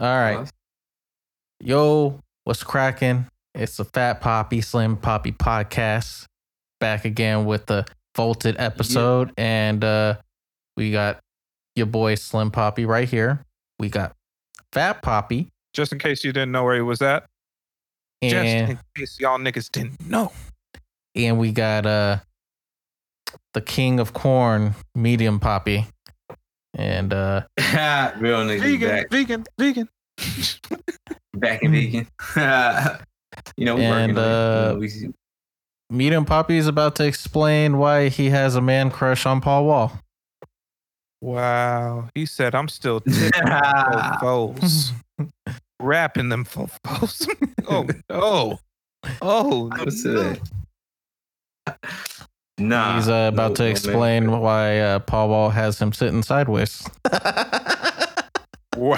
All right. Yo, what's cracking? It's the Fat Poppy Slim Poppy podcast. Back again with the vaulted episode. And uh we got your boy Slim Poppy right here. We got Fat Poppy. Just in case you didn't know where he was at. Just in case y'all niggas didn't know. and we got uh the king of corn, medium poppy. And uh Real niggas Vegan, back, vegan, vegan. back and vegan. you know, we And, working. on it. uh, You know, we- medium poppy is about to explain why he has a man crush on Paul Wall. Wow. He said, I'm still tipping fofos. Rapping them fofos. oh, no. Oh, What's no. That? Nah, He's uh, about no- to no explain crush. why uh, Paul Wall has him sitting sideways. Wow.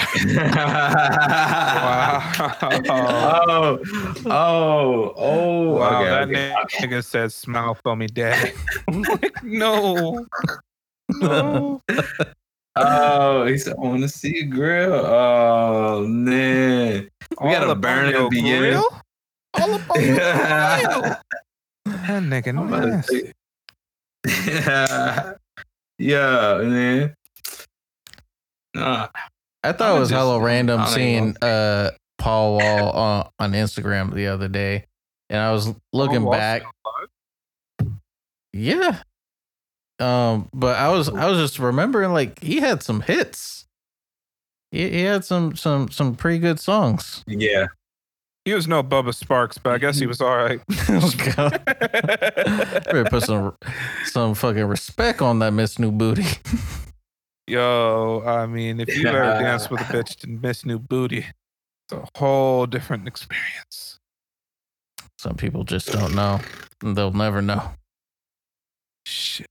wow. oh, oh, oh! Wow, okay, that okay, nigga, okay. nigga said, "Smile for me, daddy." I'm like, no, no. Oh, he said, "I want to see a grill." Oh man, we gotta up burn on in the beginning. grill? All up on your grill. That nigga about to nasty. Say- yeah, man. Nah, I thought I'm it was just- hella random I don't seeing uh, Paul Wall on, on Instagram the other day. And I was looking back. Yeah. Um, but I was I was just remembering like he had some hits. He, he had some some some pretty good songs. yeah. He was no Bubba Sparxxx, but I guess he mm-hmm. was all right. Oh, God. Better put some some fucking respect on that Miss New Booty. Yo, I mean, if you ever dance with a bitch to miss new booty, it's a whole different experience. Some people just don't know. They'll never know. Shit.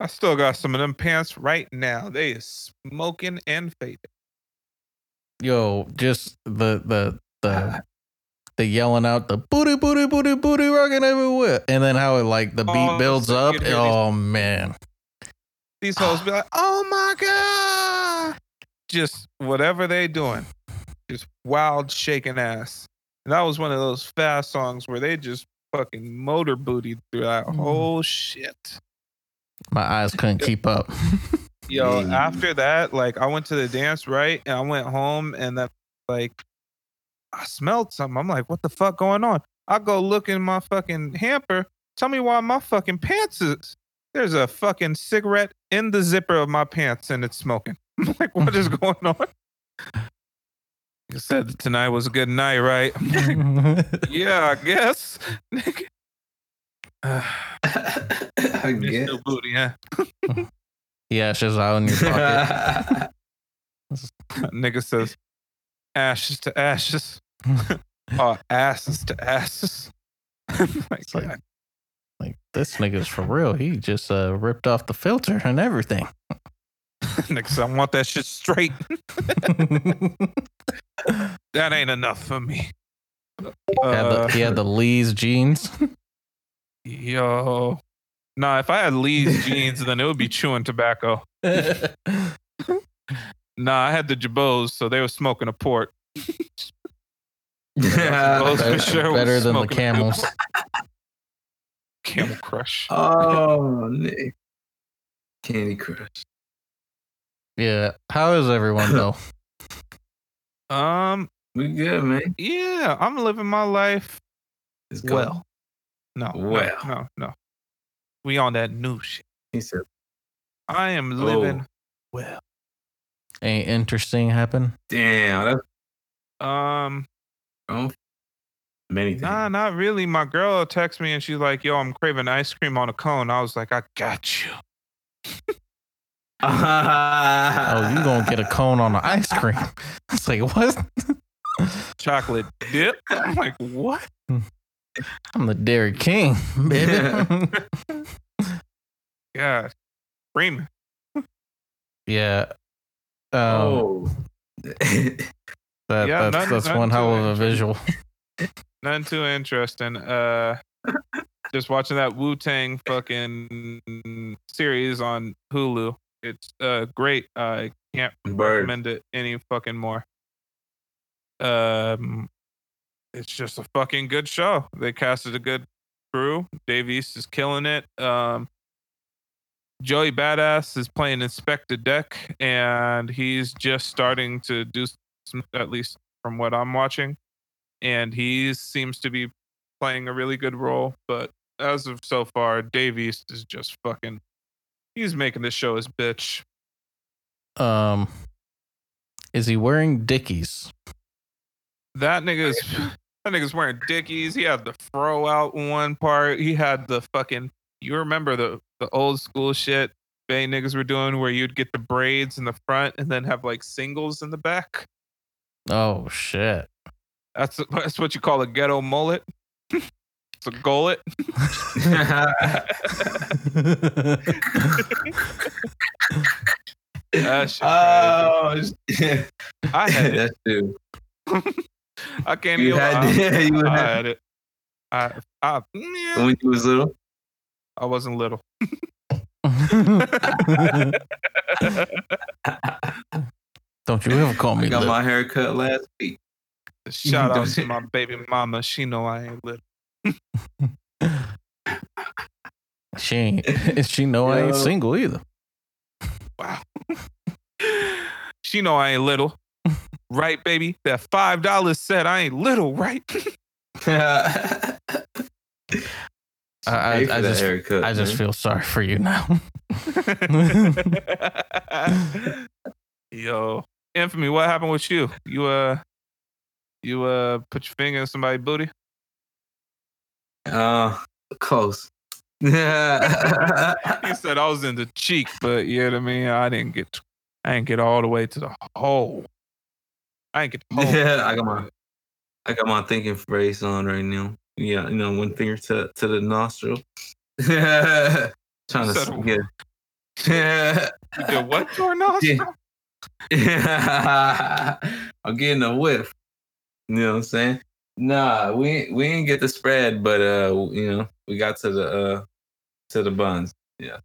I still got some of them pants right now. They is smoking and fading. Yo, just the the the ah. The yelling out the booty booty booty booty rocking everywhere, and then how it like the beat Oh, builds so up. you hear these- Oh man, These hoes be like, oh my God. Just whatever they doing. Just wild shaking ass. And that was one of those fast songs where they just fucking motor booty through that Mm. whole shit. my eyes couldn't keep up. Yo, after that, like I went to the dance, right? And I went home and then like I smelled something. I'm like, what the fuck going on? I go look in my fucking hamper. Tell me why my fucking pants is there's a fucking cigarette in the zipper of my pants and it's smoking. I'm like, what is going on? You said tonight was a good night, right? Yeah, I guess. Nigga. Uh, I guess. new booty, huh? yeah, it's just out in your pocket. Nigga says, ashes to ashes. oh, asses to asses. like, like- like this nigga's for real. He just uh, ripped off the filter and everything. said, I want that shit straight. That ain't enough for me. had Uh, the, he had the Lee's jeans. yo. Nah, if I had Lee's jeans, then it would be chewing tobacco. Nah, I had the Jabos, so they were smoking a port. Jabos for better sure better than the camels. Camel Crush. oh, Nick. Candy Crush. Yeah. How is everyone though? Um, We good, man. yeah, I'm living my life It's going. well. No, Well. no, no, no. We on that new shit. He said, I am living Oh. well. Ain't interesting happen. "Damn, that's Um, oh, many things." nah, not really. My girl texted me and she's like, "Yo, I'm craving ice cream on a cone." I was like, "I got you." Oh, you gonna get a cone on the ice cream? It's like what? Chocolate dip. I'm like, what? I'm the Dairy King, baby. God, screaming. yeah. Um, oh. that, Yeah, that's none- that's none one hell of a visual. None too interesting. Uh, just watching that Wu Tang fucking series on Hulu. It's uh great. I can't Bird. recommend it any fucking more. Um, it's just a fucking good show. They casted a good crew. Dave East is killing it. Um, Joey Badass is playing Inspectah Deck, and he's just starting to do some, at least from what I'm watching, and he seems to be playing a really good role. But as of so far, Dave East is just fucking. He's making this show his bitch. Um, is he wearing Dickies? That nigga's that nigga's wearing dickies. He had the fro out one part. He had the fucking. You remember the the old school shit Bay niggas were doing where you'd get the braids in the front and then have like singles in the back. Oh shit! That's that's what you call a ghetto mullet. it's a gullet. That shit oh, shit. I had it. That's true. I can't You even had, lie. yeah, you I had had it. I I yeah, when you was little. I wasn't little. Don't you ever call me I got little. my hair cut last week. Shout out to my baby mama. She know I ain't little. She ain't. She know I ain't single either. Wow. she know I ain't little. Right, baby? That five dollars said I ain't little, right? I, I, I just, haircut, I just man. feel sorry for you now. Yo, infamy, what happened with you? You uh, you uh, put your finger in somebody's booty? Uh, close. Yeah. He said I was in the cheek, but you know what I mean. I didn't get, I didn't get all the way to the hole. I didn't get the hole. Yeah, I got my I got my thinking phrase on right now. Yeah, you know, one finger to to the nostril. Trying to get. Yeah. You did what to her nostril? I'm getting a whiff. You know what I'm saying? Nah, we we didn't get the spread, but uh, you know, we got to the uh to the buns. Yeah.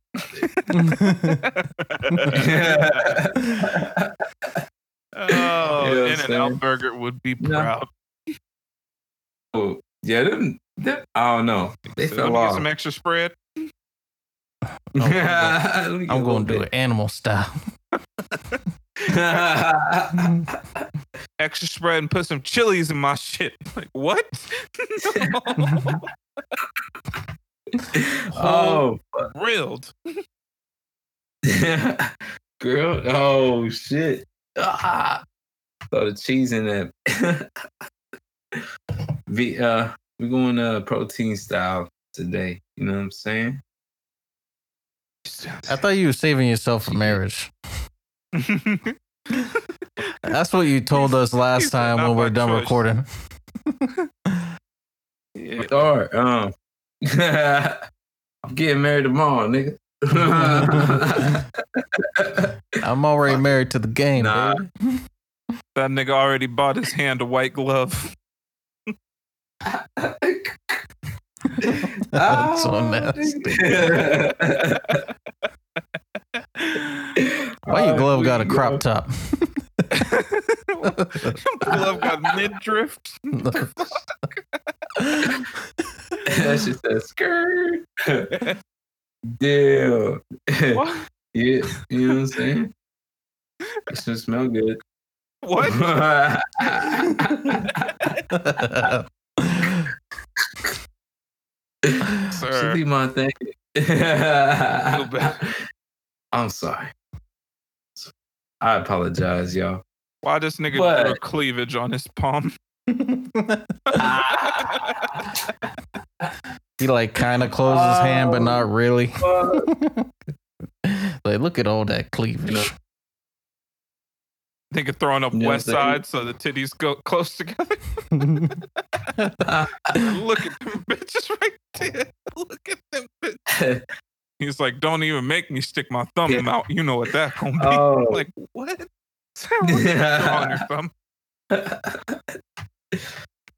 Oh, Yeah, In and same. Out Burger would be Yeah. proud. Oh, yeah, them, them, I don't know. They So fell let me get some extra spread. I'm going to do it animal style. Extra spread and put some chilies in my shit. Like what? oh, Grilled. girl. Oh shit. Ah, throw the cheese in that. V, uh, we're going uh protein style today. You know what I'm saying? I thought you were saving yourself for marriage. That's what you told us last said, time when we're done choice." recording. yeah. Or um, I'm getting married tomorrow, nigga. I'm already married to the game, Nah. baby. That nigga already bought his hand a white glove. That's so nasty. Ah. Why your glove got a crop top? glove got mid drift. that shit says skirt. Damn. What? yeah, you know what I'm saying? It should smell good. What? Sir. Should be my thing. I'm sorry. I apologize, y'all. Why this nigga What? drew cleavage on his palm? he like kind of closed his hand, but not oh, really. like, look at all that cleavage. Know. Nigga throwing up You west what side so the titties go close together. Look at them bitches right there. Look at them bitches. He's like, don't even make me stick my thumb Yeah. out. You know what that gonna be. oh. Like, what? What's on your thumb?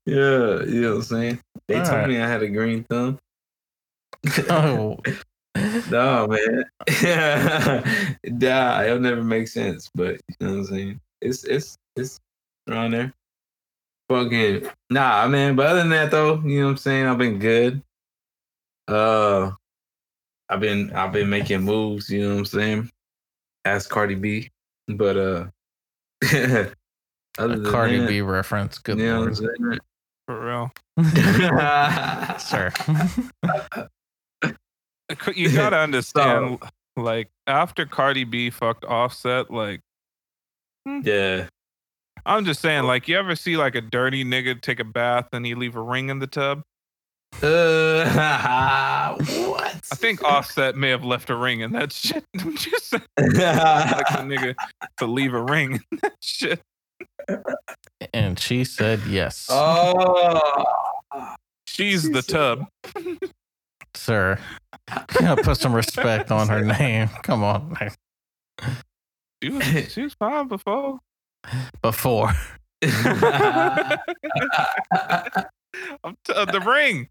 yeah, you know what I'm saying? They told Alright. me I had a green thumb. oh, no, man. nah, it'll never make sense, but you know what I'm saying? It's it's it's around there. fucking nah, man. But other than that, though, you know what I'm saying. I've been good. Uh, I've been I've been making moves. You know what I'm saying. Ask Cardi B, but uh, other A than Cardi that, B reference. Good you know lord. what I'm For real. Sir. You gotta understand, like after Cardi B fucked Offset, like yeah. I'm just saying, like you ever see like a dirty nigga take a bath and he leave a ring in the tub? Uh, what? I think Offset may have left a ring in that shit. I'm just saying, like the nigga to leave a ring in that shit. and she said yes. oh. She's She the said- tub. Sir. Gotta put some respect on her name. Come on. man. She was, she was fine before. Before. I'm t- uh, the ring.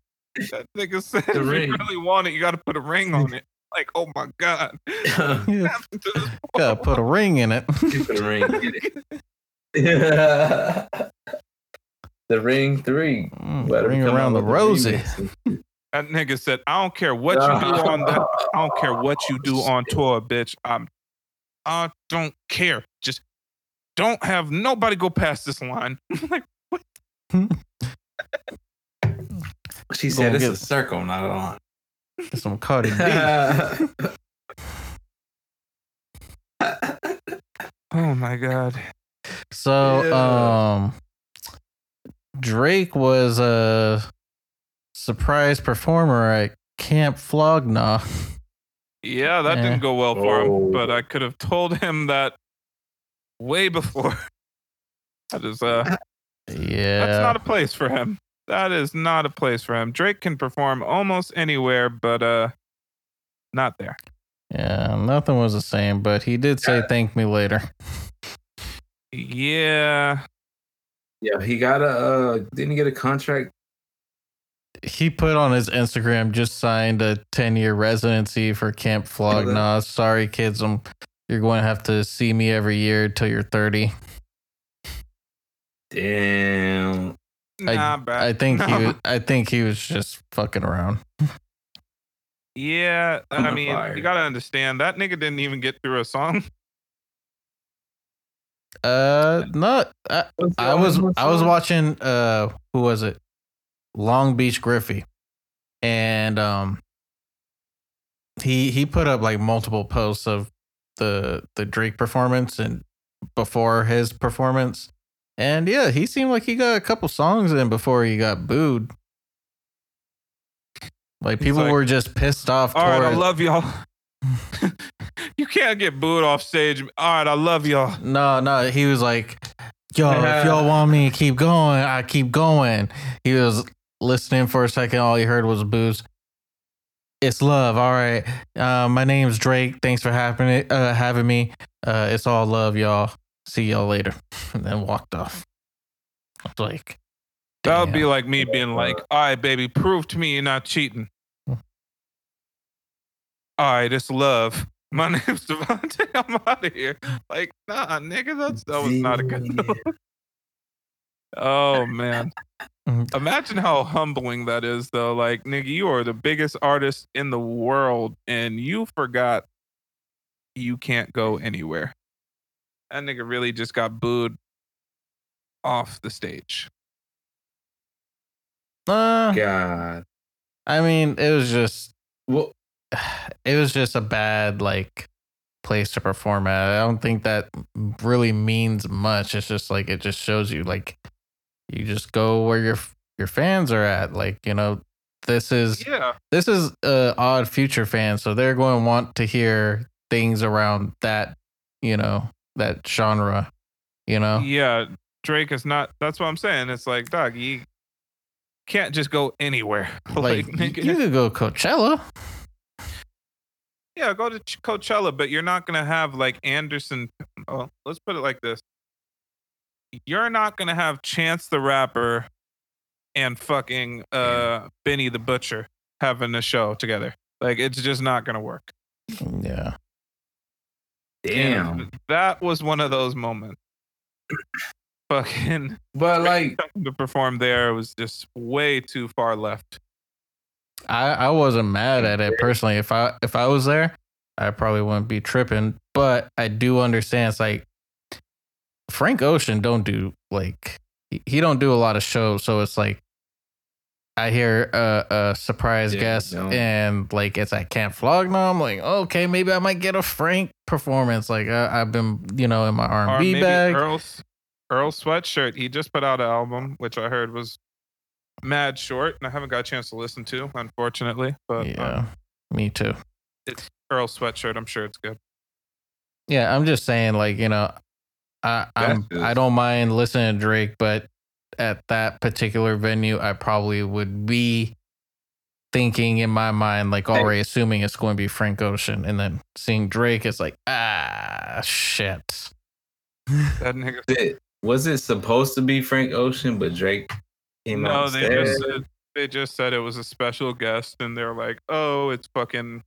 That nigga said The if ring. you really want it, you got to put a ring on it. Like, oh my god, Yeah, What happened to this Gotta put a ring in it. You put a ring in it. the ring three. Mm, Better ring come around the out with rosy. Remix. That nigga said, I don't care what you do on that. I don't care what you do on tour, bitch. I'm. I don't care. Just don't have nobody go past this line. like, what? She said it's get- a circle, not a line. Get some Cardi B. oh my god. So, Yeah. um, Drake was a surprise performer at Camp Flog Gnaw. Yeah, that Eh. didn't go well for Oh. him. But I could have told him that way before. That is uh. Yeah. That's not a place for him. That is not a place for him. Drake can perform almost anywhere, but uh, not there. yeah, nothing was the same, but he did say thank me later. Yeah, yeah, he got a uh, didn't he get a contract? He put on his Instagram just signed a 10 year residency for Camp Flog Gnaw. Sorry, kids. I'm, you're going to have to see me every year till you're 30. Damn. I- nah, bro. I think he No. was, I think he was just fucking around. Yeah, I'm I mean, fire. you gotta understand that nigga didn't even get through a song. Uh, not. I, I was I was watching. Uh, who was it? Long Beach Griffy, and um, he he put up like multiple posts of the the Drake performance and before his performance, and yeah, he seemed like he got a couple songs in before he got booed. Like people like, were just pissed off. All right, I love y'all. you can't get booed off stage. All right, I love y'all. No, no, he was like, "Yo, if y'all want me to keep going, I keep going." He was listening for a second. All you heard was booze. It's love. All right. Uh, my name's Drake. Thanks for having uh, having me. Uh, it's all love, y'all. See y'all later. And then walked off. I like, That would be like me being like, "All right, baby, prove to me you're not cheating." Hmm. All right, it's love. My name's Devontae. I'm out of here. Like, nah, nigga, that's that was not a good. Oh man. Mhm. Imagine how humbling that is though. Like, nigga, you are the biggest artist in the world and you forgot you can't go anywhere. That nigga really just got booed off the stage. Uh, God. I mean, it was just Well, it was just a bad like place to perform at. I don't think that really means much. It's just like it just shows you like you just go where your your fans are at. Like you know, this is Yeah. this is uh, odd future fans, so they're going to want to hear things around that you know that genre. You know, Yeah. Drake is not that's what I'm saying. It's like, dog, you can't just go anywhere. like, nigga, you could go Coachella. yeah, go to Coachella, but you're not gonna have like Anderson. Oh, let's put it like this: you're not gonna have Chance the Rapper and fucking uh Benny the Butcher having a show together. Like, it's just not gonna work. Yeah, damn. And that was one of those moments. fucking But like, to perform there was just way too far left. I, I wasn't mad at it personally. If I if I was there, I probably wouldn't be tripping. But I do understand it's like Frank Ocean don't do like he, don't do a lot of shows, so it's like I hear a, a surprise Yeah, guest no. and like it's at Camp Flog Gnaw. I'm like, okay, maybe I might get a Frank performance. Like I, I've been, you know, in my R and B bag. Earl's Earl Sweatshirt. He just put out an album, which I heard was mad short, and I haven't got a chance to listen to, unfortunately. But yeah, um, me too. it's Earl Sweatshirt. I'm sure it's good. Yeah, I'm just saying, like you know, I I'm, I don't mind listening to Drake, but at that particular venue, I probably would be thinking in my mind, like already assuming it's going to be Frank Ocean, and then seeing Drake, it's like ah shit. That nigga. was it, was it supposed to be Frank Ocean, but Drake came No, out they just said they just said it was a special guest, and they're like, "Oh, it's fucking."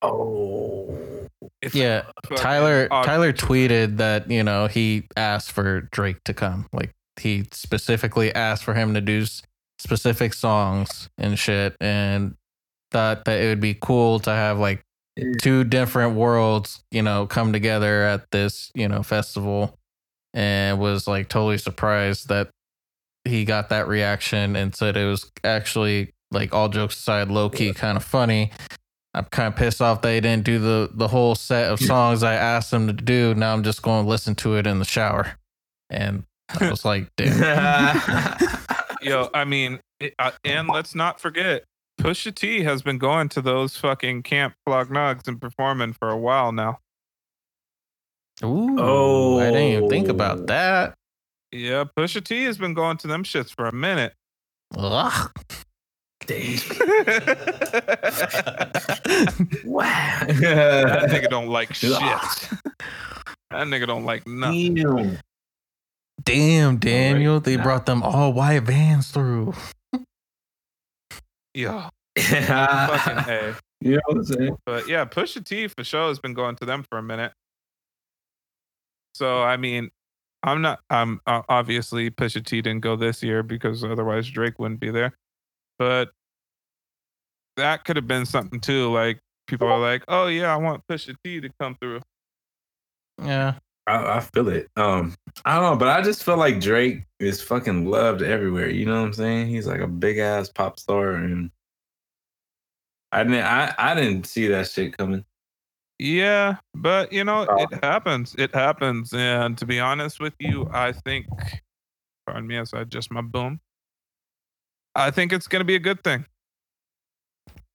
Oh, It's Yeah, fucking Tyler Audrey Tyler tweeted that you know he asked for Drake to come, like he specifically asked for him to do specific songs and shit, and thought that it would be cool to have like mm. two different worlds, you know, come together at this, you know, festival and was like totally surprised that he got that reaction and said it was actually like all jokes aside, low key kind of funny. I'm kind of pissed off they didn't do the the whole set of songs I asked them to do. Now I'm just going to listen to it in the shower. And I was like, damn. Yo, I mean, it, uh, and let's not forget, Pusha T has been going to those fucking camp flog nugs and performing for a while now. Ooh, I didn't even think Oh. about that. Yeah, Pusha T has been going to them shits for a minute. Ugh. Wow. That nigga don't like shit. That nigga don't like nothing. Damn. Damn, Daniel, they nah. brought them all white vans through. yeah. fucking A. you know what I'm saying? But yeah, Pusha T for sure has been going to them for a minute. So I mean, I'm not. I'm uh, obviously Pusha T didn't go this year because otherwise Drake wouldn't be there. But that could have been something too. Like people are like, "Oh yeah, I want Pusha T to come through." Yeah. I, I feel it. Um, I don't know, but I just feel like Drake is fucking loved everywhere. You know what I'm saying? He's like a big ass pop star, and I didn't, I, I didn't see that shit coming. Yeah, but you know, Oh. it happens. It happens. And to be honest with you, I think, pardon me as I adjust my boom. I think it's going to be a good thing.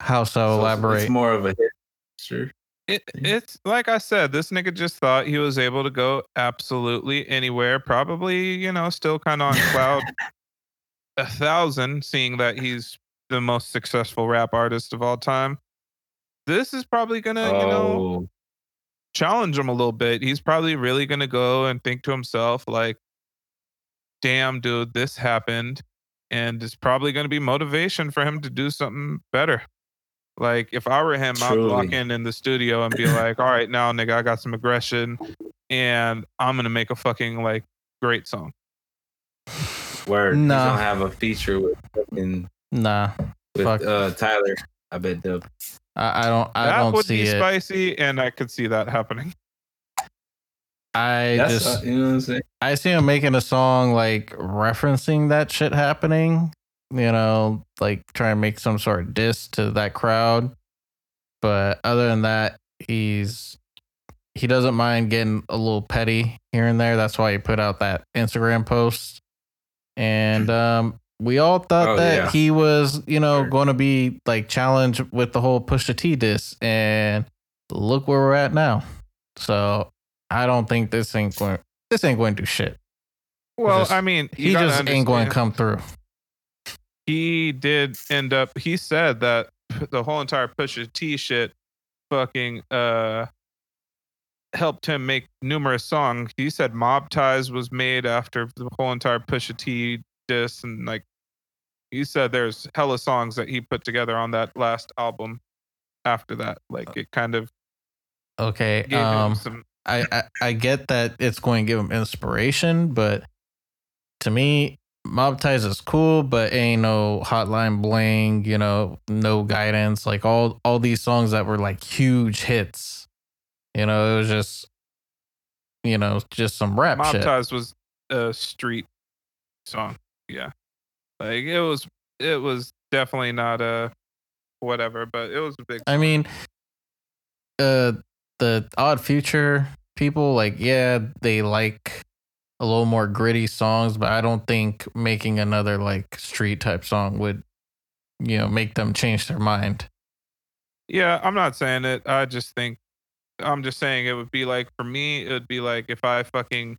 How so? So Elaborate. It's more of a hit. Sure. It, it's like I said, this nigga just thought he was able to go absolutely anywhere. Probably, you know, still kind of on cloud a thousand, seeing that he's the most successful rap artist of all time. This is probably gonna, you know, Oh, challenge him a little bit. He's probably really gonna go and think to himself, like, damn, dude, this happened. And it's probably gonna be motivation for him to do something better. Like if I were him, I'd walk in in the studio and be like, all right, now nigga, I got some aggression and I'm gonna make a fucking like great song. word. He's Nah. gonna have a feature with fucking Nah, with Fuck. uh Tyler. I bet they'll. I, I don't. I that don't would see be it. spicy and I could see that happening. I That's just uh, you know what I'm saying. I see him making a song like referencing that shit happening. You know, like trying to make some sort of diss to that crowd. But other than that, he's he doesn't mind getting a little petty here and there. That's why he put out that Instagram post. And um we all thought Oh, that yeah. he was, you know, Sure. going to be like challenged with the whole Pusha T diss and look where we're at now. So I don't think this ain't going this ain't going to do shit. Well, just- I mean, you He gotta just ain't going to come through. He did end up he said that the whole entire Pusha T shit fucking uh helped him make numerous songs. He said Mob Ties was made after the whole entire Pusha T diss and like he said there's hella songs that he put together on that last album after that. Like it kind of Okay. gave him Um some I, I I get that it's going to give him inspiration, but to me, Mob Ties is cool, but ain't no Hotline Bling. You know, no guidance. Like all all these songs that were like huge hits. You know, it was just, you know, just some rap Mob shit. Ties was a street song. Yeah. Like it was it was definitely not a whatever, but it was a big I mean, uh, the Odd Future people, like, yeah, they like a little more gritty songs, but I don't think making another like street type song would, you know, make them change their mind. Yeah, I'm not saying it. I just think I'm just saying it would be like for me, it would be like if I fucking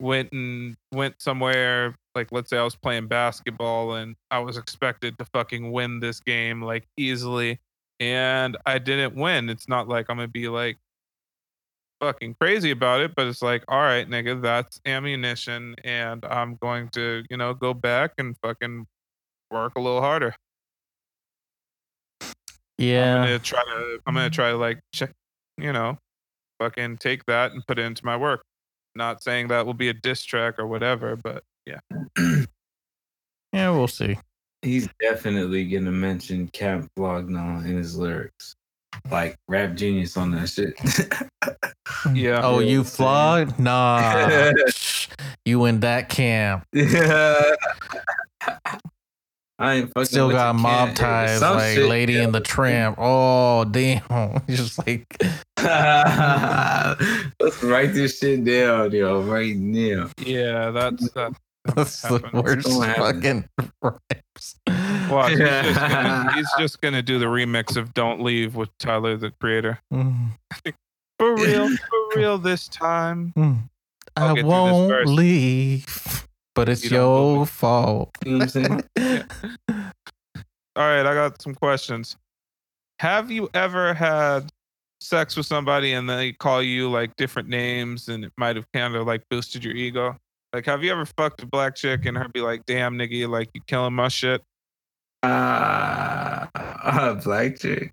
went and went somewhere, like let's say I was playing basketball and I was expected to fucking win this game like easily and I didn't win. It's not like I'm gonna be like fucking crazy about it, but it's like, all right, nigga, that's ammunition and I'm going to, you know, go back and fucking work a little harder. Yeah, I'm gonna try to I'm gonna mm-hmm. try to like check you know, fucking take that and put it into my work. Not saying that will be a diss track or whatever, but yeah. yeah, we'll see. He's definitely gonna mention Camp Flog Gnaw in his lyrics. Like rap genius on that shit. Yeah. Oh, you same. flogged? Nah, you in that camp? yeah. I ain't fucking Still got you, mob can't- ties, like shit, Lady yeah. in the Tramp. Oh, damn! Just like Let's write this shit down, yo, right now. Yeah, that's that that's the worst fucking raps. Watch, he's, just gonna, he's just gonna do the remix of Don't Leave with Tyler the Creator. Mm. For real, for real this time. Mm. I'll I get through this won't leave, but it's You your fault. You know what I'm saying? All right, I got some questions. Have you ever had sex with somebody and they call you like different names and it might have kind of like boosted your ego? Like, have you ever fucked a black chick and her be like, damn, nigga, like you killing my shit? Ah, uh, black chick.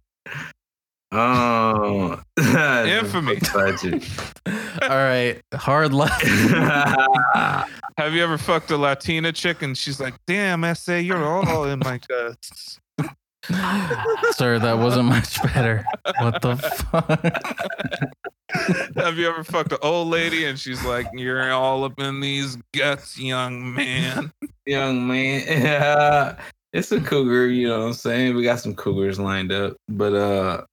Oh, Infamy. All right, hard life. Have you ever fucked a Latina chick and she's like, damn, SA, you're all in my guts? Sir, that wasn't much better. What the fuck? have you ever fucked an old lady and she's like, you're all up in these guts, young man? Young man. Yeah. It's a cougar, you know what I'm saying? We got some cougars lined up. But uh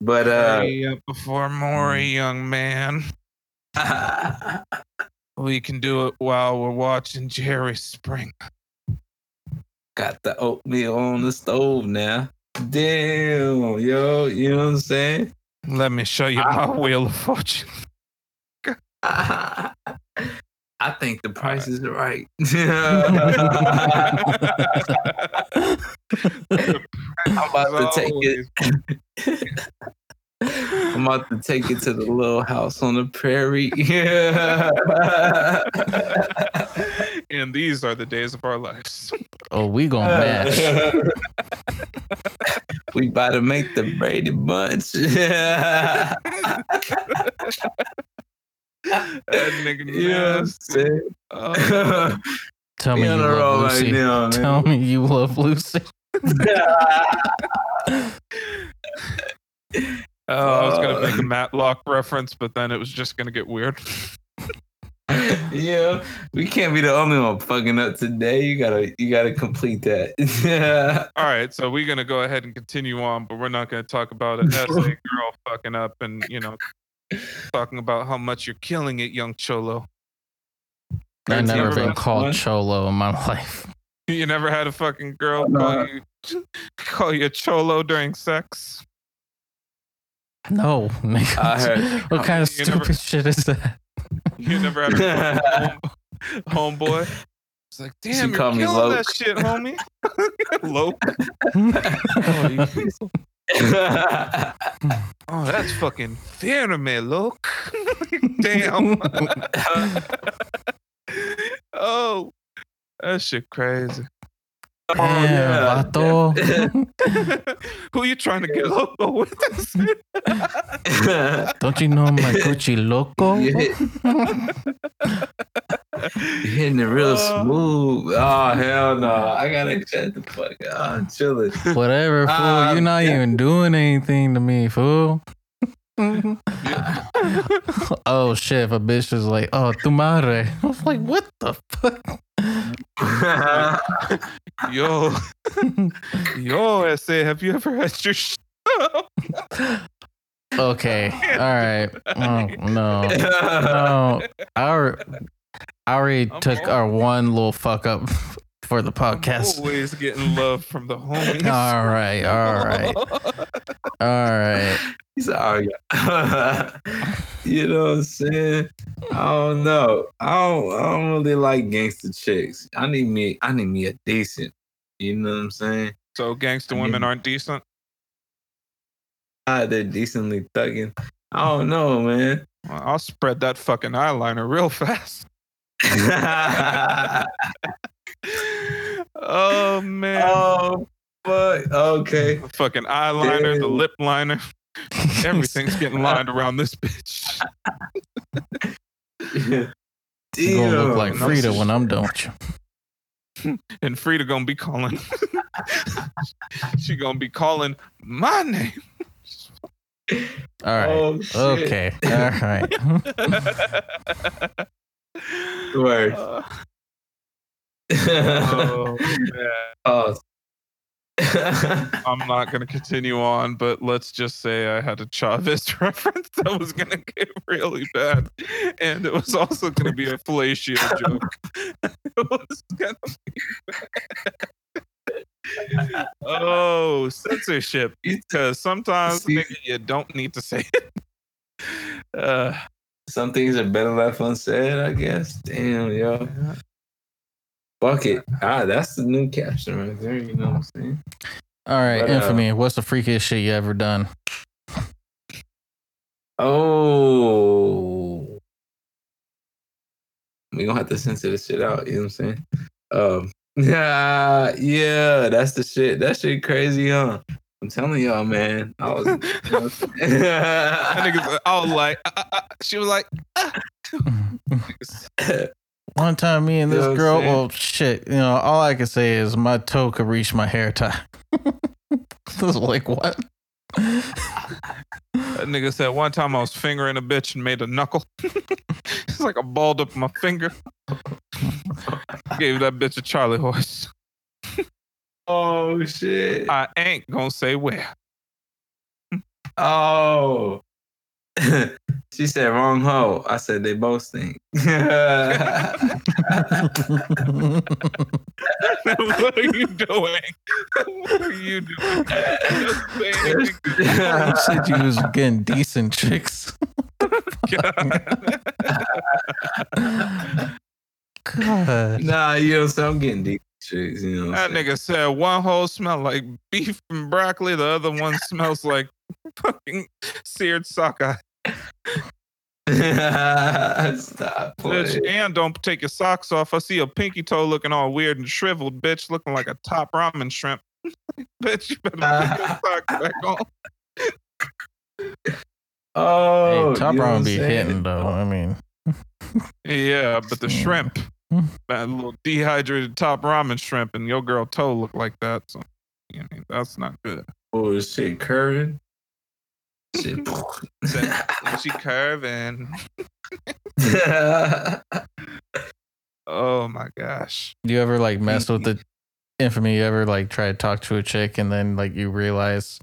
but uh Hurry up before Maury, young man. We can do it while we're watching Jerry Spring. got the oatmeal on the stove now. Damn, yo, you know what I'm saying? Let me show you my wheel of fortune. I think the price is right. I'm about to take it. I'm about to take it to the little house on the prairie. Yeah. and these are the days of our lives. Oh, we gonna uh. mash. we about to make the Brady Bunch. Yeah. That nigga You know what I'm saying? Oh, Tell me you on a roll love right Lucy. now, Tell me you love Lucy. oh, I was gonna Uh. make a Matlock reference, but then it was just gonna get weird. yeah, we can't be the only one fucking up today. You gotta, you gotta complete that. Yeah. All right, so we're gonna go ahead and continue on, but we're not gonna talk about an SA girl fucking up and you know talking about how much you're killing it, young cholo. I've never Never been been called one. cholo in my life. You never had a fucking girl Uh, call you call you cholo during sex? No, nigga. I heard- what kind of You stupid never- shit is that? You never had a home, homeboy? It's like, damn, you're called me killing that shit, homie. Loke. Oh, Oh, that's fucking me, Loke. damn. oh, that shit crazy. Damn, vato. Who you trying to get loco with? Don't you know my Gucci loco? You hit- You're hitting it real Uh. smooth. Oh hell no! I gotta shut the fuck up. I'm chilling. Whatever, fool. Ah, You're not yeah. even doing anything to me, fool. oh shit! If a bitch is like, "Oh, tu madre," I was like, "What the fuck?" yo, yo, I say, have you ever had your? Sh- Okay, all right. Oh, no, no. I already, I already I'm took our one little fuck up for the podcast. Always getting love from the homies. All right, all right, all right. He's all right. you know what I'm saying? I don't know. I don't. I don't really like gangster chicks. I need me. I need me a decent. You know what I'm saying? so gangster I women aren't decent. Ah, they're decently thugging. I don't know, man. Well, I'll spread that fucking eyeliner real fast. Oh man, oh, fuck. Okay. the fucking eyeliner, the lip liner, everything's getting lined around this bitch. Damn. You gonna look like Frida when I'm done with you. And Frida gonna be calling. she gonna be calling my name. All right. Oh, shit. Okay. All right. Word. Uh, oh, man. oh. I'm not going to continue on, but let's just say I had a Chavez reference that was going to get really bad. And it was also going to be a fellatio joke. it was going to be bad. Oh, censorship. Because sometimes See- nigga, you don't need to say it. Uh, Some things are better left unsaid, I guess. Damn, yo. Fuck it. Ah, that's the new caption right there. You know what I'm saying? All right. But, uh, Infamy. What's the freakiest shit you ever done? Oh. We gonna have to censor this shit out, you know what I'm saying? Um yeah, yeah, that's the shit. That shit crazy, huh? I'm telling y'all, man. I was that nigga, I was like, uh, uh, uh, she was like, One time, me and You this know girl. saying? Well, shit. You know, all I can say is my toe could reach my hair tie. I was like, what? That nigga said one time I was fingering a bitch and made a knuckle. it's like I balled up my finger. Gave that bitch a Charlie horse. oh shit. I ain't gonna say where. Oh. she said wrong hoe. I said they both stink. what are you doing? What are you doing? Just you said you was getting decent chicks. God. nah, you know, so I'm getting deep chicks, you know. That nigga said one hole smell like beef and broccoli, the other one smells like fucking seared sockeye. Stop Bitch, and don't take your socks off. I see your pinky toe looking all weird and shriveled, bitch, looking like a top ramen shrimp. bitch, you better put your socks back on. Oh, hey, top you know what ramen I'm be saying? hitting though. I mean, Yeah, but the shrimp, that little dehydrated top ramen shrimp, and your girl toe look like that. So, you know, that's not good. Oh, is shit curving? Shit. When she curving. Oh my gosh. do you ever like mess with the infamy? You ever like try to talk to a chick and then like you realize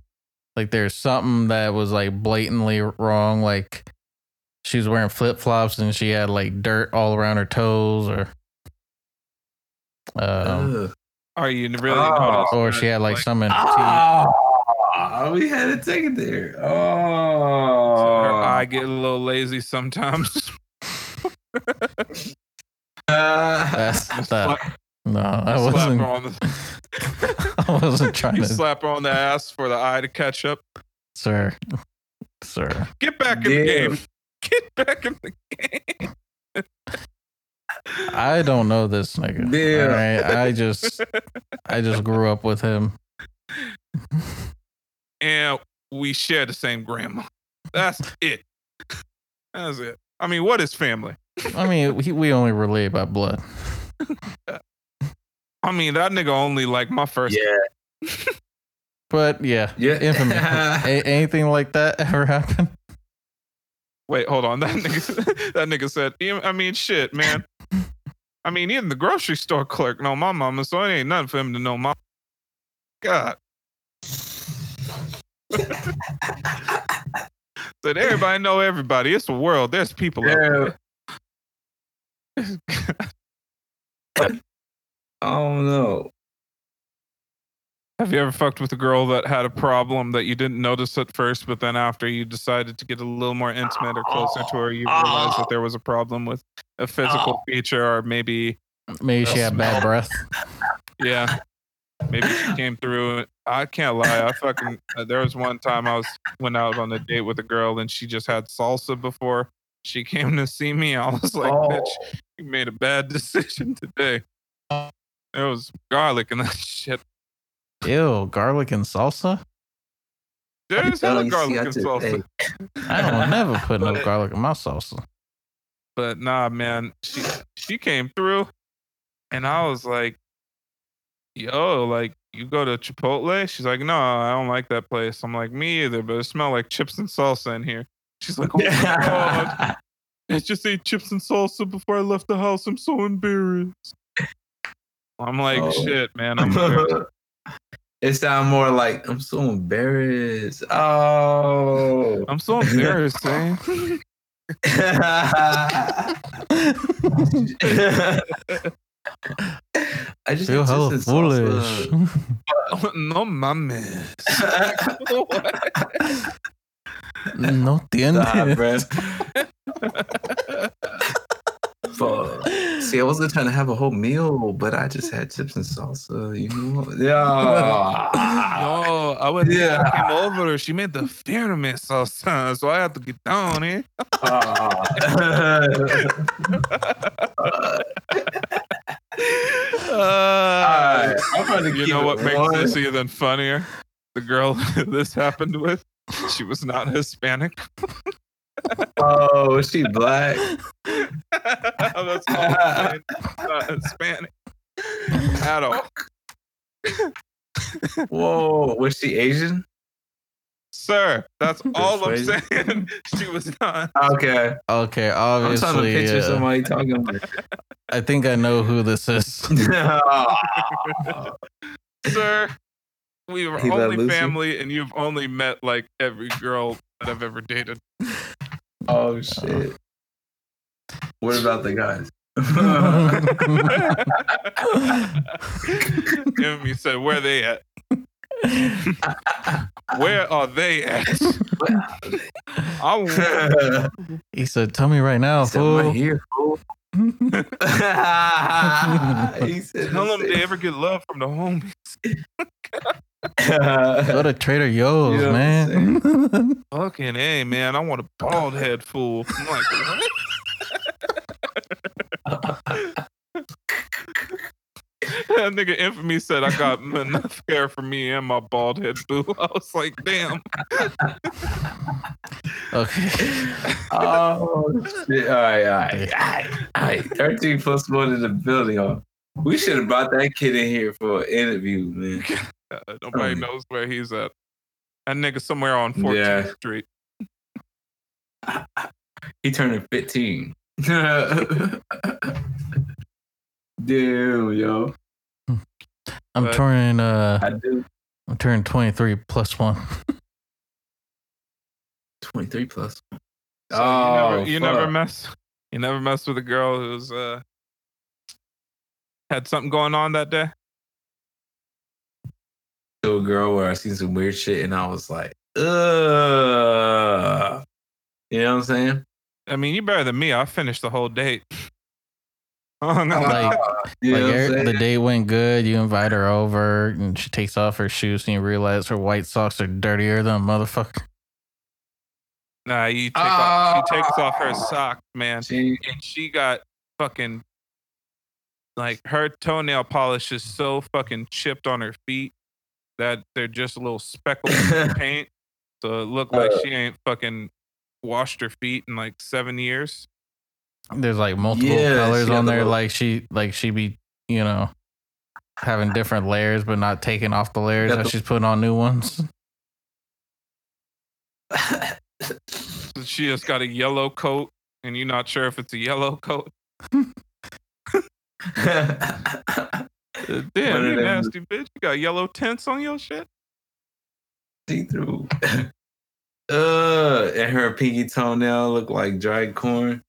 like there's something that was like blatantly wrong, like she was wearing flip flops and she had like dirt all around her toes, or um, Ugh. Are you really Oh. noticed or she had like some in her Oh, we had to take it there. Oh, her eye get a little lazy sometimes. Uh, That's that. slap- No, I wasn't. her on the, I wasn't trying you to, slap her on the ass for the eye to catch up. sir, sir. Get back in the game. Get back in the game. I don't know this nigga. Yeah. All right. I just I just grew up with him. And we share the same grandma. That's it. That's it. I mean, what is family? I mean, we, we only relate by blood. I mean, that nigga only like my first. Yeah. But yeah, Yeah. infamy. A- anything like that ever happen? Wait, hold on. That nigga, that nigga said. I mean, shit, man. I mean, even the grocery store clerk know my mama, so it ain't nothing for him to know my. God. Said everybody know everybody. It's the world. There's people out Yeah. there. Oh no. Have you ever fucked with a girl that had a problem that you didn't notice at first, but then after you decided to get a little more intimate or closer to her, you realized that there was a problem with a physical oh. feature or maybe, Maybe she had bad breath. yeah, maybe she came through. I can't lie. I fucking, uh, there was one time I was, went out on a date with a girl and she just had salsa before she came to see me. I was like, Oh. bitch, you made a bad decision today. There was garlic and that shit. Ew, garlic and salsa? There's Oh, hella you garlic and salsa. hey, I don't never put no garlic in my salsa. But nah, man, she she came through, and I was like, "Yo, like you go to Chipotle?" She's like, "No, I don't like that place." I'm like, "Me either," but it smelled like chips and salsa in here. She's like, "Oh my god, I just ate chips and salsa before I left the house. I'm so embarrassed." I'm like, Oh. "Shit, man, I'm it sounds more like I'm so embarrassed. Oh. I'm so embarrassed, eh? I just Feel ate hella chips and foolish. salsa. no mames. no Stop, tiendes. bruh. Fuck. See, I wasn't trying to have a whole meal, but I just had chips and salsa, you know? Yeah. No, I went. Yeah. I came over. She made the firme salsa, so I had to get down eh? here. Alright, I'm Uh, to you know what makes one. this even funnier? The girl this happened with, she was not Hispanic. Oh, is she black? That's all Not Hispanic at all. Whoa, was she Asian? Sir, that's all I'm saying. She was not. Okay. Okay, Obviously, I'm trying to obviously, picture uh, somebody talking like I think I know who this is. Sir, we were He only family, and you've only met like every girl that I've ever dated. oh shit. What about the guys? and he said, "Where they at? Where are they at?" I want he said, "Tell me right now, Said, "I'm right fool." here, fool. he said, tell them they ever get love from the homies. Go to Trader Joe's, You know man. Fucking hey, man, I want a bald head fool. I'm like, what? That nigga infamy said I got enough hair for me and my bald head boo. I was like, damn. okay. oh shit! All right, all right, all right. All right. Thirteen plus one in the building. Oh, we should have brought that kid in here for an interview, man. Uh, nobody Um, knows where he's at. That nigga somewhere on 14th Yeah. Street. He turning fifteen. Damn, yo. I'm turning uh I do I'm turning 23 plus 1. twenty three plus. So oh, you never, you never mess you never mess with a girl who's uh had something going on that day. to a girl where I seen some weird shit and I was like, ugh. You know what I'm saying? I mean, you better than me. I finished the whole date. Oh no. Like- You like what the saying? date went good. You invite her over, and she takes off her shoes, and you realize her white socks are dirtier than a motherfucker. nah, you take off, she takes off her Ah. sock, man. She, And she got fucking like her toenail polish is so fucking chipped on her feet that they're just a little speckles of paint. So it looked like Uh. she ain't fucking washed her feet in like seven years. There's like multiple Yeah, colors she got on the there. little- Like she, like she be, you know, having different layers, but not taking off the layers that the- she's putting on new ones. She just got a yellow coat, and you're not sure if it's a yellow coat. Damn, One of you them- nasty bitch. You got yellow tints on your shit. See through. uh, and her pinky toenail look like dried corn,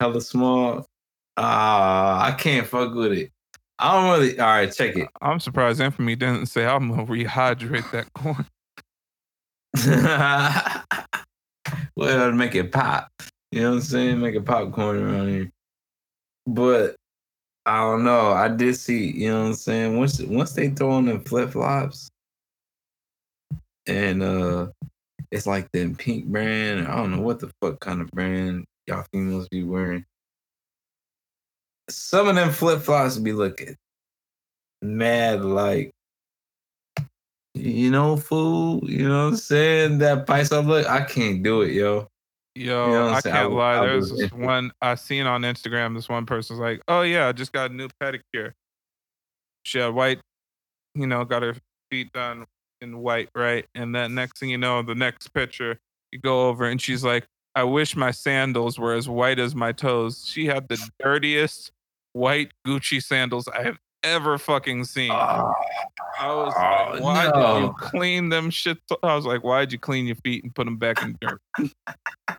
hella small. Ah, I can't fuck with it. I don't really. All right, check it. I'm surprised Infamy didn't say I'm gonna rehydrate that corn. well, to make it pop. You know what I'm saying? Make a popcorn around here. But I don't know. I did see, you know what I'm saying? Once once they throw on the flip flops and uh it's like the pink brand. I don't know what the fuck kind of brand y'all females be wearing. Some of them flip flops be looking mad like you know, fool. You know what I'm saying? That paisa look, I can't do it, yo. Yo, You know I? I can't w- lie. I There's this one I seen on Instagram. This one person's like, "Oh yeah, I just got a new pedicure." She had white, you know, got her feet done in white, right? And then next thing you know, the next picture, you go over and she's like, "I wish my sandals were as white as my toes." She had the dirtiest white Gucci sandals I have ever fucking seen. Oh, I was ah, Oh, like, why did no. you clean them shit? I was like, why'd you clean your feet and put them back in dirt?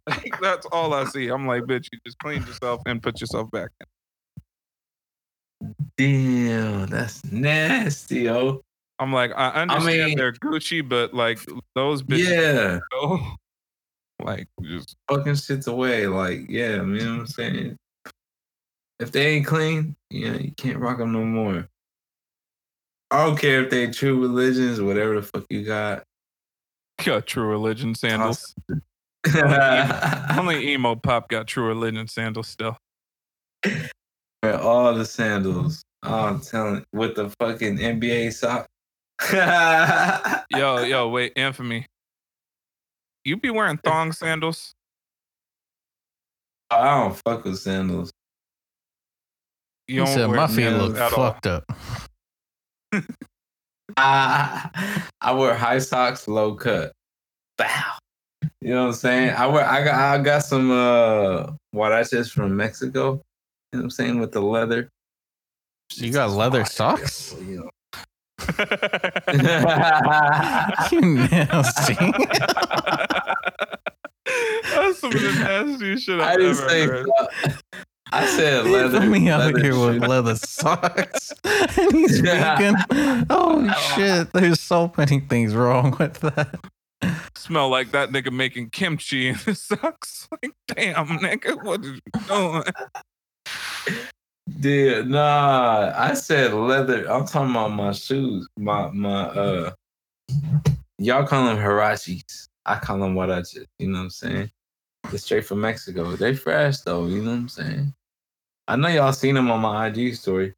like, that's all I see. I'm like, bitch, you just cleaned yourself and put yourself back in. damn, that's nasty, yo. I'm like, I understand mean- they're Gucci, but like those bitches, Yeah, go, like just fucking shit's away. Like, yeah, you know what I'm saying? If they ain't clean, yeah, you can't rock them no more. I don't care if they true religions, whatever the fuck you got. got true religion sandals. Only emo pop got true religion sandals still. All the sandals. I'm telling with the fucking NBA sock. Yo, yo, wait, infamy. You be wearing thong sandals? I don't fuck with sandals. You He don't said wear my feet look at all. fucked up. I, I wear high socks, low cut. Bow. You know what I'm saying? I wear I got I got some uh just from Mexico. You know what I'm saying? With the leather. You got leather Shit's socks? fire, yo. You nasty. That's some of the nastiest shit I I've didn't ever say heard. so- I said leather. Leather me out leather here with leather socks. and he's vegan. Oh shit. There's so many things wrong with that. Smell like that nigga making kimchi in his socks. Like, damn, nigga, what what is you doing? Dude, nah. I said leather. I'm talking about my shoes. My my uh y'all call them huaraches. I call them what I just You know what I'm saying? They're straight from Mexico. They fresh though, you know what I'm saying? I know y'all seen them on my IG story.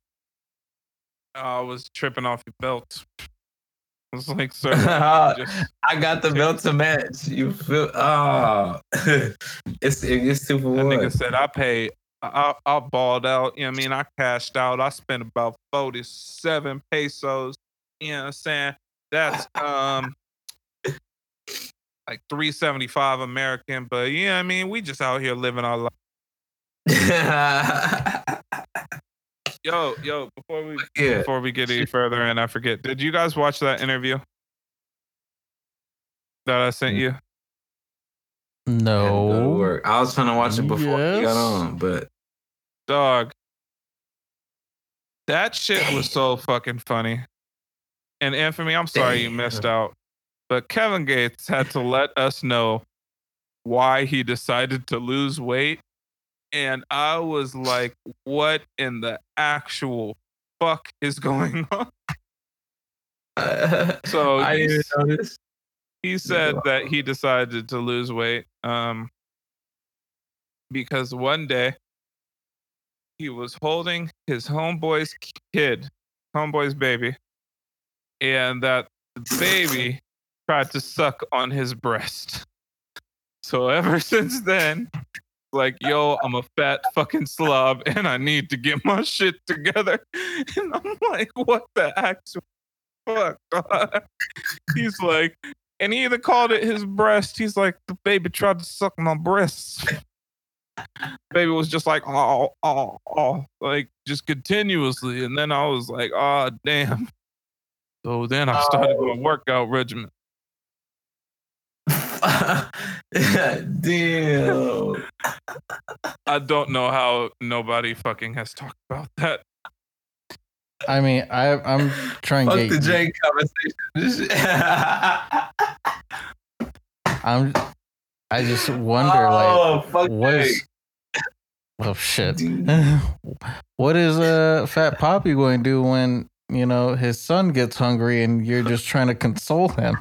I was tripping off your belt. I was like, sir, I got the belt to match. You feel oh it's it's two for that one. nigga said I paid. I, I balled out. You know what I mean? I cashed out. I spent about 47 pesos. You know what I'm saying? That's um like 375 American. But yeah, you know what I mean, we just out here living our life. Yo, yo, before we yeah. before we get any further and I forget, did you guys watch that interview that I sent you? had to No. work. I was trying to watch it before you Yes. got on, but Dog. That shit was so fucking funny. And Infamy, I'm sorry you missed out. But Kevin Gates had to let us know why he decided to lose weight. And I was like, what in the actual fuck is going on? So I didn't even notice. he said that he decided to lose weight um because one day he was holding his homeboy's kid, homeboy's baby, and that the baby tried to suck on his breast. So ever since then, like, yo, I'm a fat fucking slob and I need to get my shit together. And I'm like, what the actual fuck? He's like, and he either called it his breast. He's like, the baby tried to suck my breasts. Baby was just like, oh, oh, oh, like just continuously. And then I was like, oh, damn. So then I started oh. my workout regimen. Damn. I don't know how nobody fucking has talked about that. I mean, I I'm trying Fuck to the get. Jake conversation. I'm. I just wonder, like, oh, fuck what is? Jake. Oh shit! Dude. what is uh Fat Poppy going to do when you know his son gets hungry and you're just trying to console him?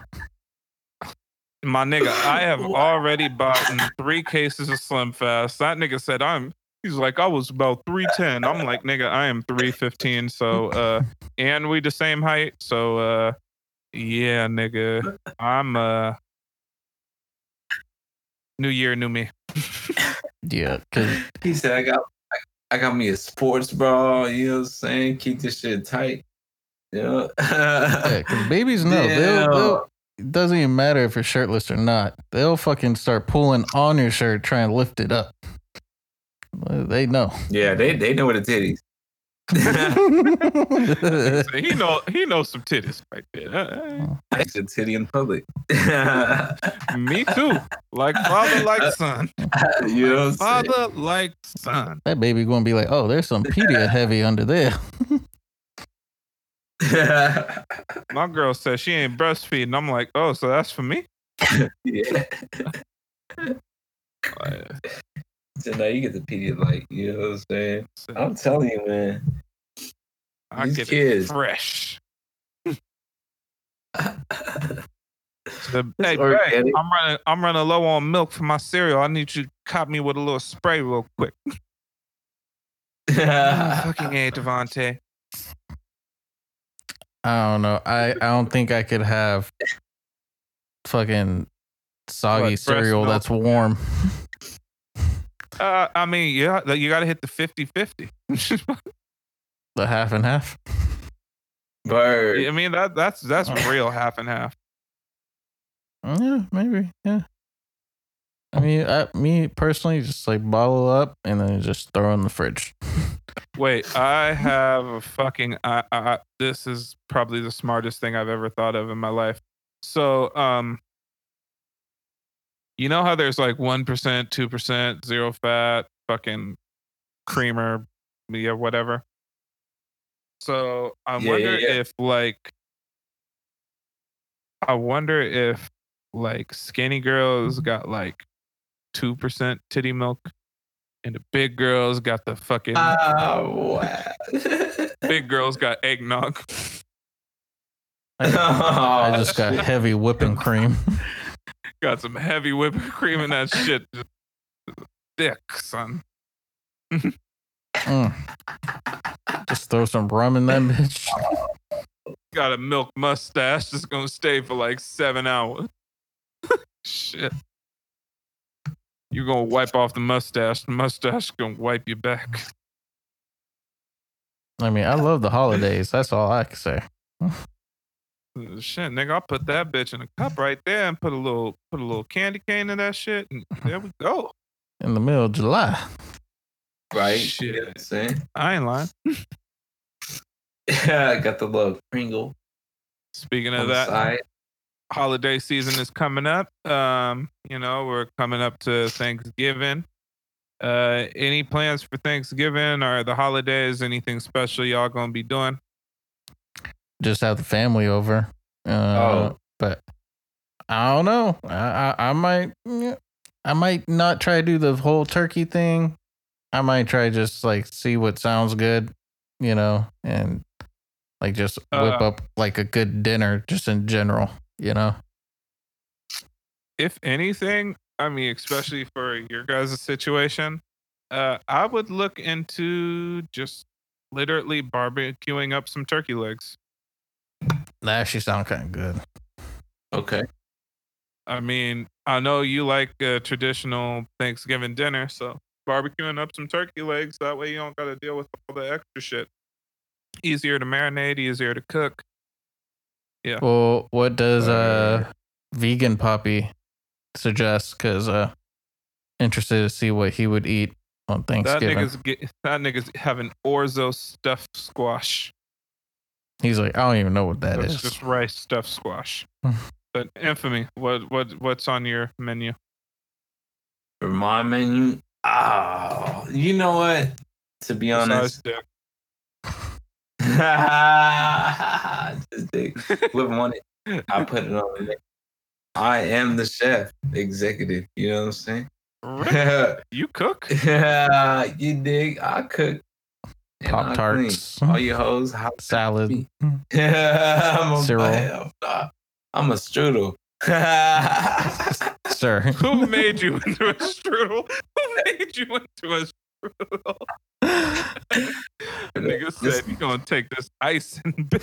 My nigga, I have already bought three cases of Slim Fast. That nigga said I'm. He's like, I was about three ten. I'm like, nigga, I am three fifteen. So, uh, and we the same height. So, uh, yeah, nigga, I'm uh, new year, new me. Yeah, because He said, I got I got me a sports bra, you know what I'm saying? Keep this shit tight. Yeah. yeah, 'cause babies know they'll, they'll. It doesn't even matter if you're shirtless or not. They'll fucking start pulling on your shirt, trying to lift it up. They know. yeah, they they know what the titties. So he know he knows some titties right there. Uh, I should titty in public. uh, me too. Like father, like son. you know what I'm saying? Father, like son. that baby going to be like, oh, there's some pedia heavy under there. My girl says she ain't breastfeeding. I'm like, oh, so that's for me. yeah. Uh, So now you get the Pedialyte, you know what I'm saying? so I'm telling you, man. I these get kids. it fresh. So, It's hey, Dre. I'm running. I'm running low on milk for my cereal. I need you to cop me with a little spray real quick. Fucking a Devontae. I don't know. I, I don't think I could have fucking soggy What, breast cereal milk? that's warm. Uh, I mean, yeah, you got to hit the 50-50. The half and half. Bird. I mean, that that's that's real half and half. Yeah, maybe. Yeah. I mean, I, me personally, just like bottle up and then just throw in the fridge. Wait, I have a fucking. I, I, this is probably the smartest thing I've ever thought of in my life. So, um, you know how there's like one percent, two percent, zero fat, fucking creamer, yeah, whatever. So I Yeah, yeah, wonder yeah. if like, I wonder if like skinny girls mm-hmm. got like two percent titty milk, and the big girls got the fucking ah, Oh, wow. big girls got eggnog. I just got oh, heavy whipping cream. got some heavy whipping cream in that shit. Just thick, son. Mm. Just throw some rum in that bitch. Got a milk mustache that's gonna stay for like seven hours. shit. You're gonna wipe off the mustache. The mustache gonna wipe you back. I mean, I love the holidays. That's all I can say. Shit, nigga, I'll put that bitch in a cup right there and put a little put a little candy cane in that shit, and there we go. In the middle of July. right? Shit. You know what I'm saying? I ain't lying. Yeah, I got the little Pringle Speaking of that, side. holiday season is coming up. Um, you know, we're coming up to Thanksgiving. Uh, any plans for Thanksgiving or the holidays? Anything special y'all gonna be doing? Just have the family over. Uh, Oh. But I don't know. I, I, I might. I might not try to do the whole turkey thing. I might try just like see what sounds good, you know, and like just whip Uh, up like a good dinner just in general, you know. If anything, I mean, especially for your guys' situation, Uh, I would look into just literally barbecuing up some turkey legs. That actually sounds kind of good. Okay. I mean, I know you like a traditional Thanksgiving dinner, so barbecuing up some turkey legs. That way you don't got to deal with all the extra shit. Easier to marinate, easier to cook. Yeah. Well, what does uh Uh, vegan Poppy suggest? Because uh, interested to see what he would eat on That Thanksgiving. nigga's get, that nigga's having orzo stuffed squash. He's like, I don't even know what that That's is. just rice stuffed squash. But infamy, what what what's on your menu? For my menu, oh, you know what? To be Besides honest, dick? just dig. Whoever I put it on. there. I am the chef, executive. You know what I'm saying? Really? You cook? Yeah, you dig? I cook. And Pop tarts. All you hoes, salad. me. Hmm. I'm a Cereal. I'm a strudel. Sir, Who made you into a strudel? Who made you into a strudel? Nigga said you gonna take this ice in bed.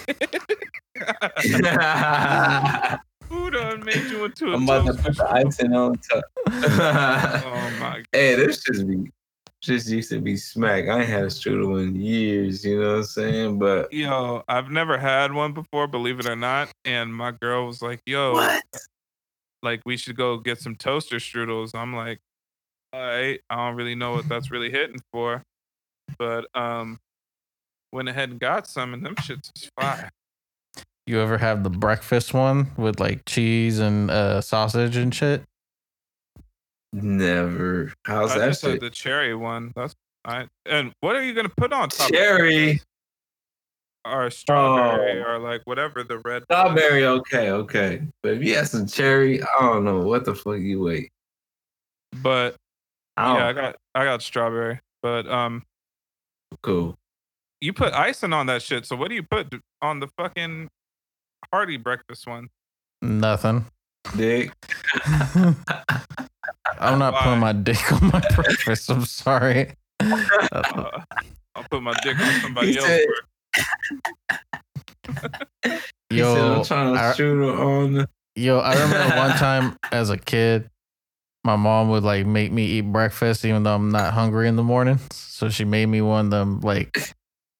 Who done made you into a I'm about to put the strudel? icing on top. Oh my god. hey, this just be just used to be smack. I ain't had a strudel in years, you know what I'm saying? But Yo, I've never had one before, believe it or not. And my girl was like, yo, like we should go get some toaster strudels. I'm like, all right, I don't really know what that's really hitting for. But um went ahead and got some and them shits is fire. you ever have the breakfast one with like cheese and uh, sausage and shit? Never. How's I that just had shit? the cherry one. That's I and what are you gonna put on top Cherry. of? Or strawberry Oh. or like whatever the red Strawberry, okay, okay. But if you had some cherry, I don't know what the fuck you wait. But I yeah, I got I got strawberry. But um cool. you put icing on that shit. So what do you put on the fucking hearty breakfast one? Nothing. Dick. I'm not Why? putting my dick on my breakfast. I'm sorry. I'll put my dick on somebody else. said- He said, yo, I'm trying to I- shoot her on. yo, I remember one time as a kid, my mom would like make me eat breakfast even though I'm not hungry in the morning. So she made me one of them like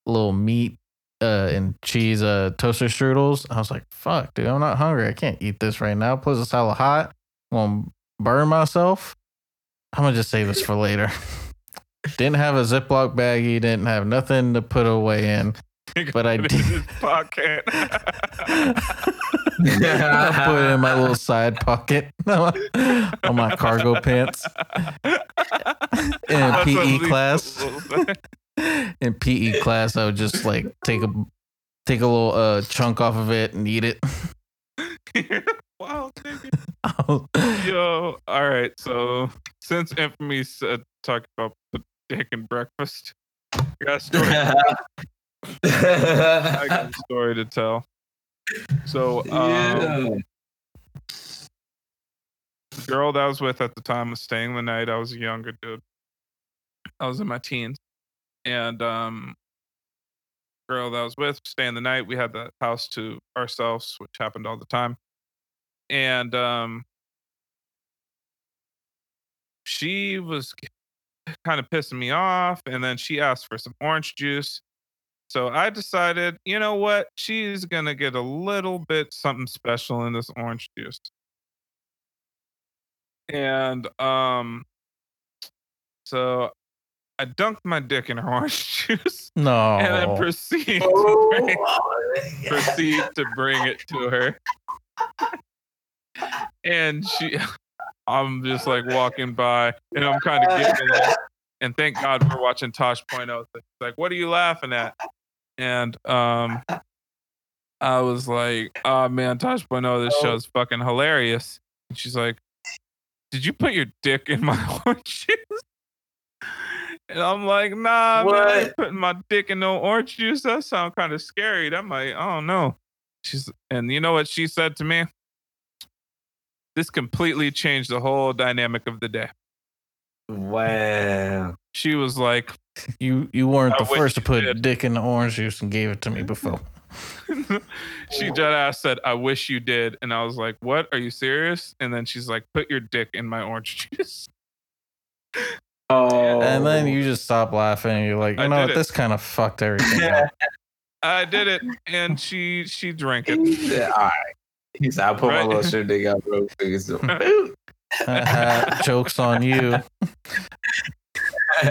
little meat uh, and cheese uh, toaster strudels. I was like, fuck, dude, I'm not hungry. I can't eat this right now. Plus, it's hella hot. I'm gonna burn myself. I'm gonna just save this for later. didn't have a Ziploc baggie, didn't have nothing to put away in. But I Put it in did- pocket. I put it in my little side pocket on my cargo pants. In PE class. a little thing. In PE class, I would just like take a take a little uh, chunk off of it and eat it. Wow, nigga. Yo, all right. So since infamy said talk about the dick and breakfast, I got a story. I got a story to tell. So, um, yeah. the girl that I was with at the time was staying the night. I was a younger dude. I was in my teens, and um, girl that I was with staying the night. We had the house to ourselves, which happened all the time, and um, she was kind of pissing me off, and then she asked for some orange juice. So I decided, you know what? She's gonna get a little bit something special in this orange juice. And um so I dunked my dick in her orange juice No. and then proceed to Oh, bring, proceed to bring it to her. And she I'm just like walking by and I'm kind of giggling. And thank God we're watching Tosh Point out. Like, what are you laughing at? And um I was like, oh man, Tosh Point oh, this show's fucking hilarious. And she's like, Did you put your dick in my orange juice? And I'm like, nah, man, I ain't putting my dick in no orange juice. That sounds kind of scary. That might, I don't know. She's and you know what she said to me? This completely changed the whole dynamic of the day. Wow. She was like, You you weren't I the first to put did. dick in the orange juice and gave it to me before. she dead ass said, I wish you did. And I was like, What? Are you serious? And then she's like, Put your dick in my orange juice. Oh. And then you just stop laughing and you're like, you I know what, it. this kind of fucked everything up. I did it. And she she drank it. He said, all right. He said, I put Right. my little shirt dick out real quick. So, Haha, uh-huh. Joke's on you.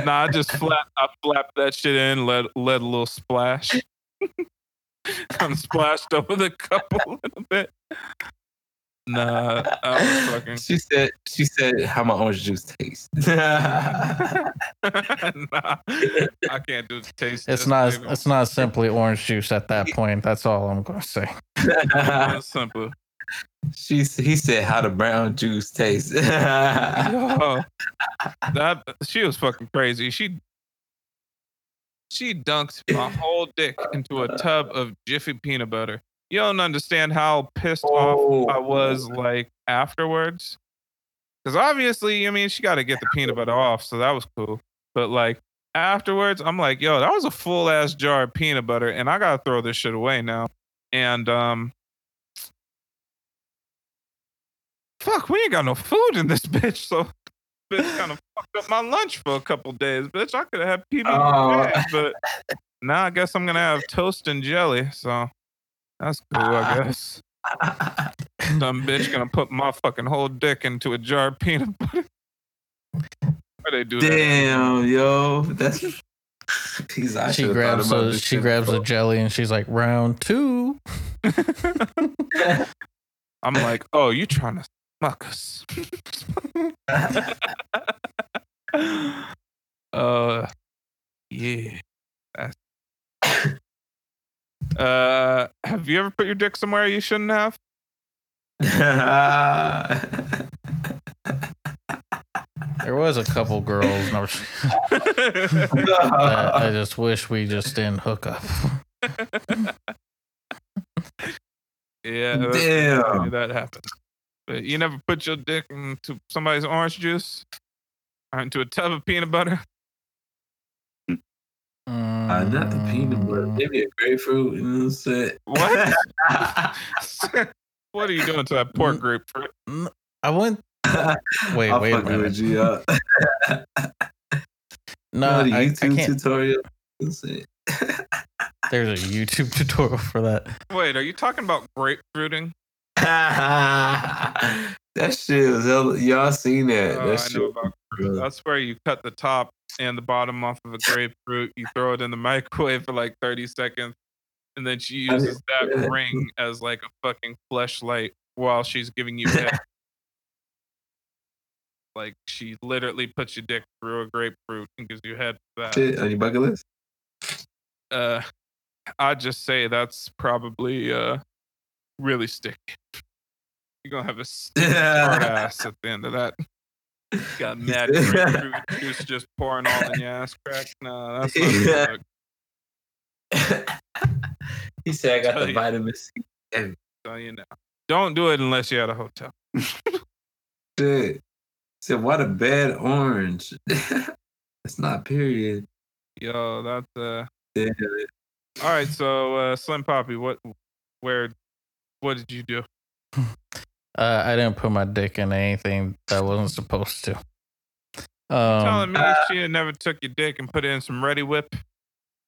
Nah, I just flap I flapped that shit in, let let a little splash. kind of splashed over the cup a little bit. Nah, I was fucking she said, she said, how my orange juice tastes. nah, I can't do the taste. It's not baby. it's not simply orange juice at that point. That's all I'm gonna say. It's simple. she, he said, how the brown juice tastes. Yo, that she was fucking crazy. She she dunked my whole dick into a tub of Jiffy peanut butter. You don't understand how pissed off I was like afterwards. Because obviously, I mean, she got to get the peanut butter off, so that was cool. But like afterwards, I'm like, yo, that was a full ass jar of peanut butter, and I gotta throw this shit away now. And um, fuck, we ain't got no food in this bitch, so bitch kind of fucked up my lunch for a couple days, bitch. I could have had peanut butter, Oh. but now I guess I'm gonna have toast and jelly. So that's cool, I guess. Dumb bitch gonna put my fucking whole dick into a jar of peanut butter. Why they do that? Damn, yo. That's He's, I she should've grabs a she shit grabs a jelly and she's like round two. I'm like, oh, you trying to fuck us? uh, yeah. That's- Uh, have you ever put your dick somewhere you shouldn't have? There was a couple girls. No, I, I just wish we just didn't hook up. yeah, that- Damn. that happened. But you never put your dick into somebody's orange juice or into a tub of peanut butter. Uh, not the peanut butter, Mm, maybe a grapefruit. You know what I'm? What? what are you doing to that pork grapefruit? I went. Wait, I'll wait a fuck minute. you up. No, the I, I YouTube can't. tutorial. That's it. There's a YouTube tutorial for that. Wait, are you talking about grapefruiting? That shit was hell. Y'all seen that? Oh, that I shit. know about where you cut the top and the bottom off of a grapefruit. You throw it in the microwave for like 30 seconds, and then she uses that ring as like a fucking fleshlight while she's giving you head. like she literally puts your dick through a grapefruit and gives you head for that. shit on your bucket list. Uh, I'd just say that's probably uh really sticky. You're gonna have a hard ass at the end of that. Got mad grapefruit juice just pouring all in your ass crack. No, that's not Yeah. good. he said, "I got Tell the you. vitamin C." So you know. Don't do it unless you're at a hotel. Shit. Said, "What a bad orange." It's not period. Yo, that's uh Yeah. all right, so uh Slim Poppy, what where what did you do? Uh, I didn't put my dick in anything that wasn't supposed to. Telling Um, me she had never took your dick and put it in some Reddi-wip.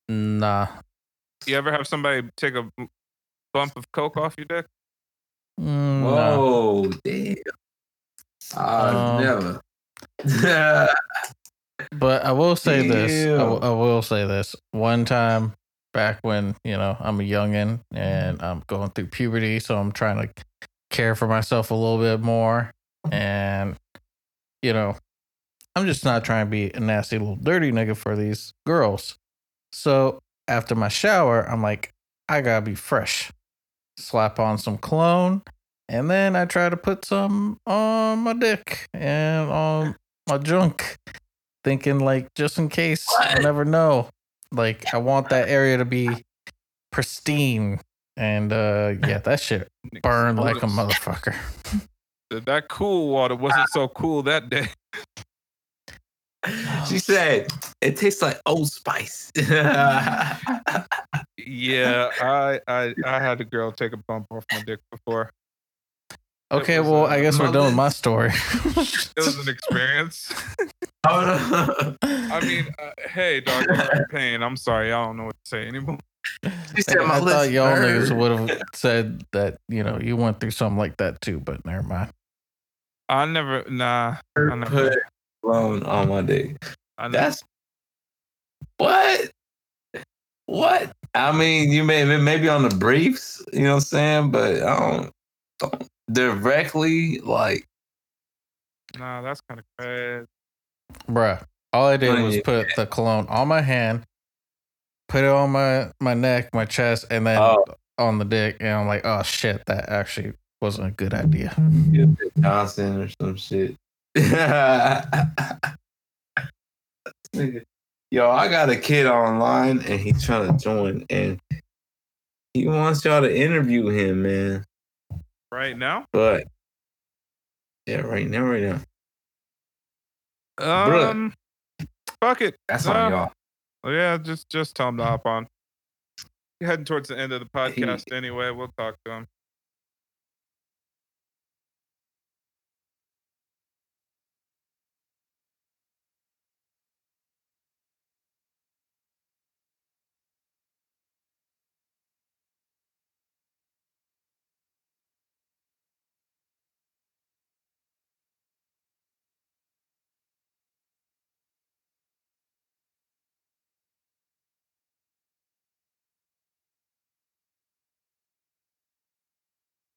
nah. You ever have somebody take a bump of coke off your dick? Mm, no. Whoa, damn. Uh, Um, never. But I will say this. I, Ew. will say this. One time back when, you know, I'm a youngin and I'm going through puberty, so I'm trying to care for myself a little bit more. And, you know, I'm just not trying to be a nasty little dirty nigga for these girls. So after my shower, I'm like, I gotta be fresh. Slap on some cologne, and then I try to put some on my dick and on my junk thinking like just in case I never know. Like I want that area to be pristine. And uh yeah, that shit burned like a motherfucker. that That cool water wasn't so cool that day. she said it tastes like Old Spice. Yeah, I, I I had a girl take a bump off my dick before. Okay, was, well, uh, I guess we're done with my story. It was an experience. I I mean, uh, hey, dog, you're in pain. I'm sorry, I don't know what to say anymore. She said my I thought y'all niggas would have said that you know you went through something like that too, but never mind. I never, nah, I never, put blown on my dick. I never, That's what? What? I mean, you may maybe on the briefs, you know what I'm saying, but I don't, don't directly like. nah, that's kind of crazy. Bruh, all I did was put the cologne on my hand, put it on my my neck, my chest, and then Oh. on the dick, and I'm like, oh shit, that actually wasn't a good idea. Johnson or some shit. Yo, I got a kid online and he's trying to join and he wants y'all to interview him, man. Right now, But yeah, right now, right now. Bruh. um, fuck it. That's Uh, on y'all. Well, yeah, just just tell him to hop on. Heading towards the end of the podcast anyway. We'll talk to him.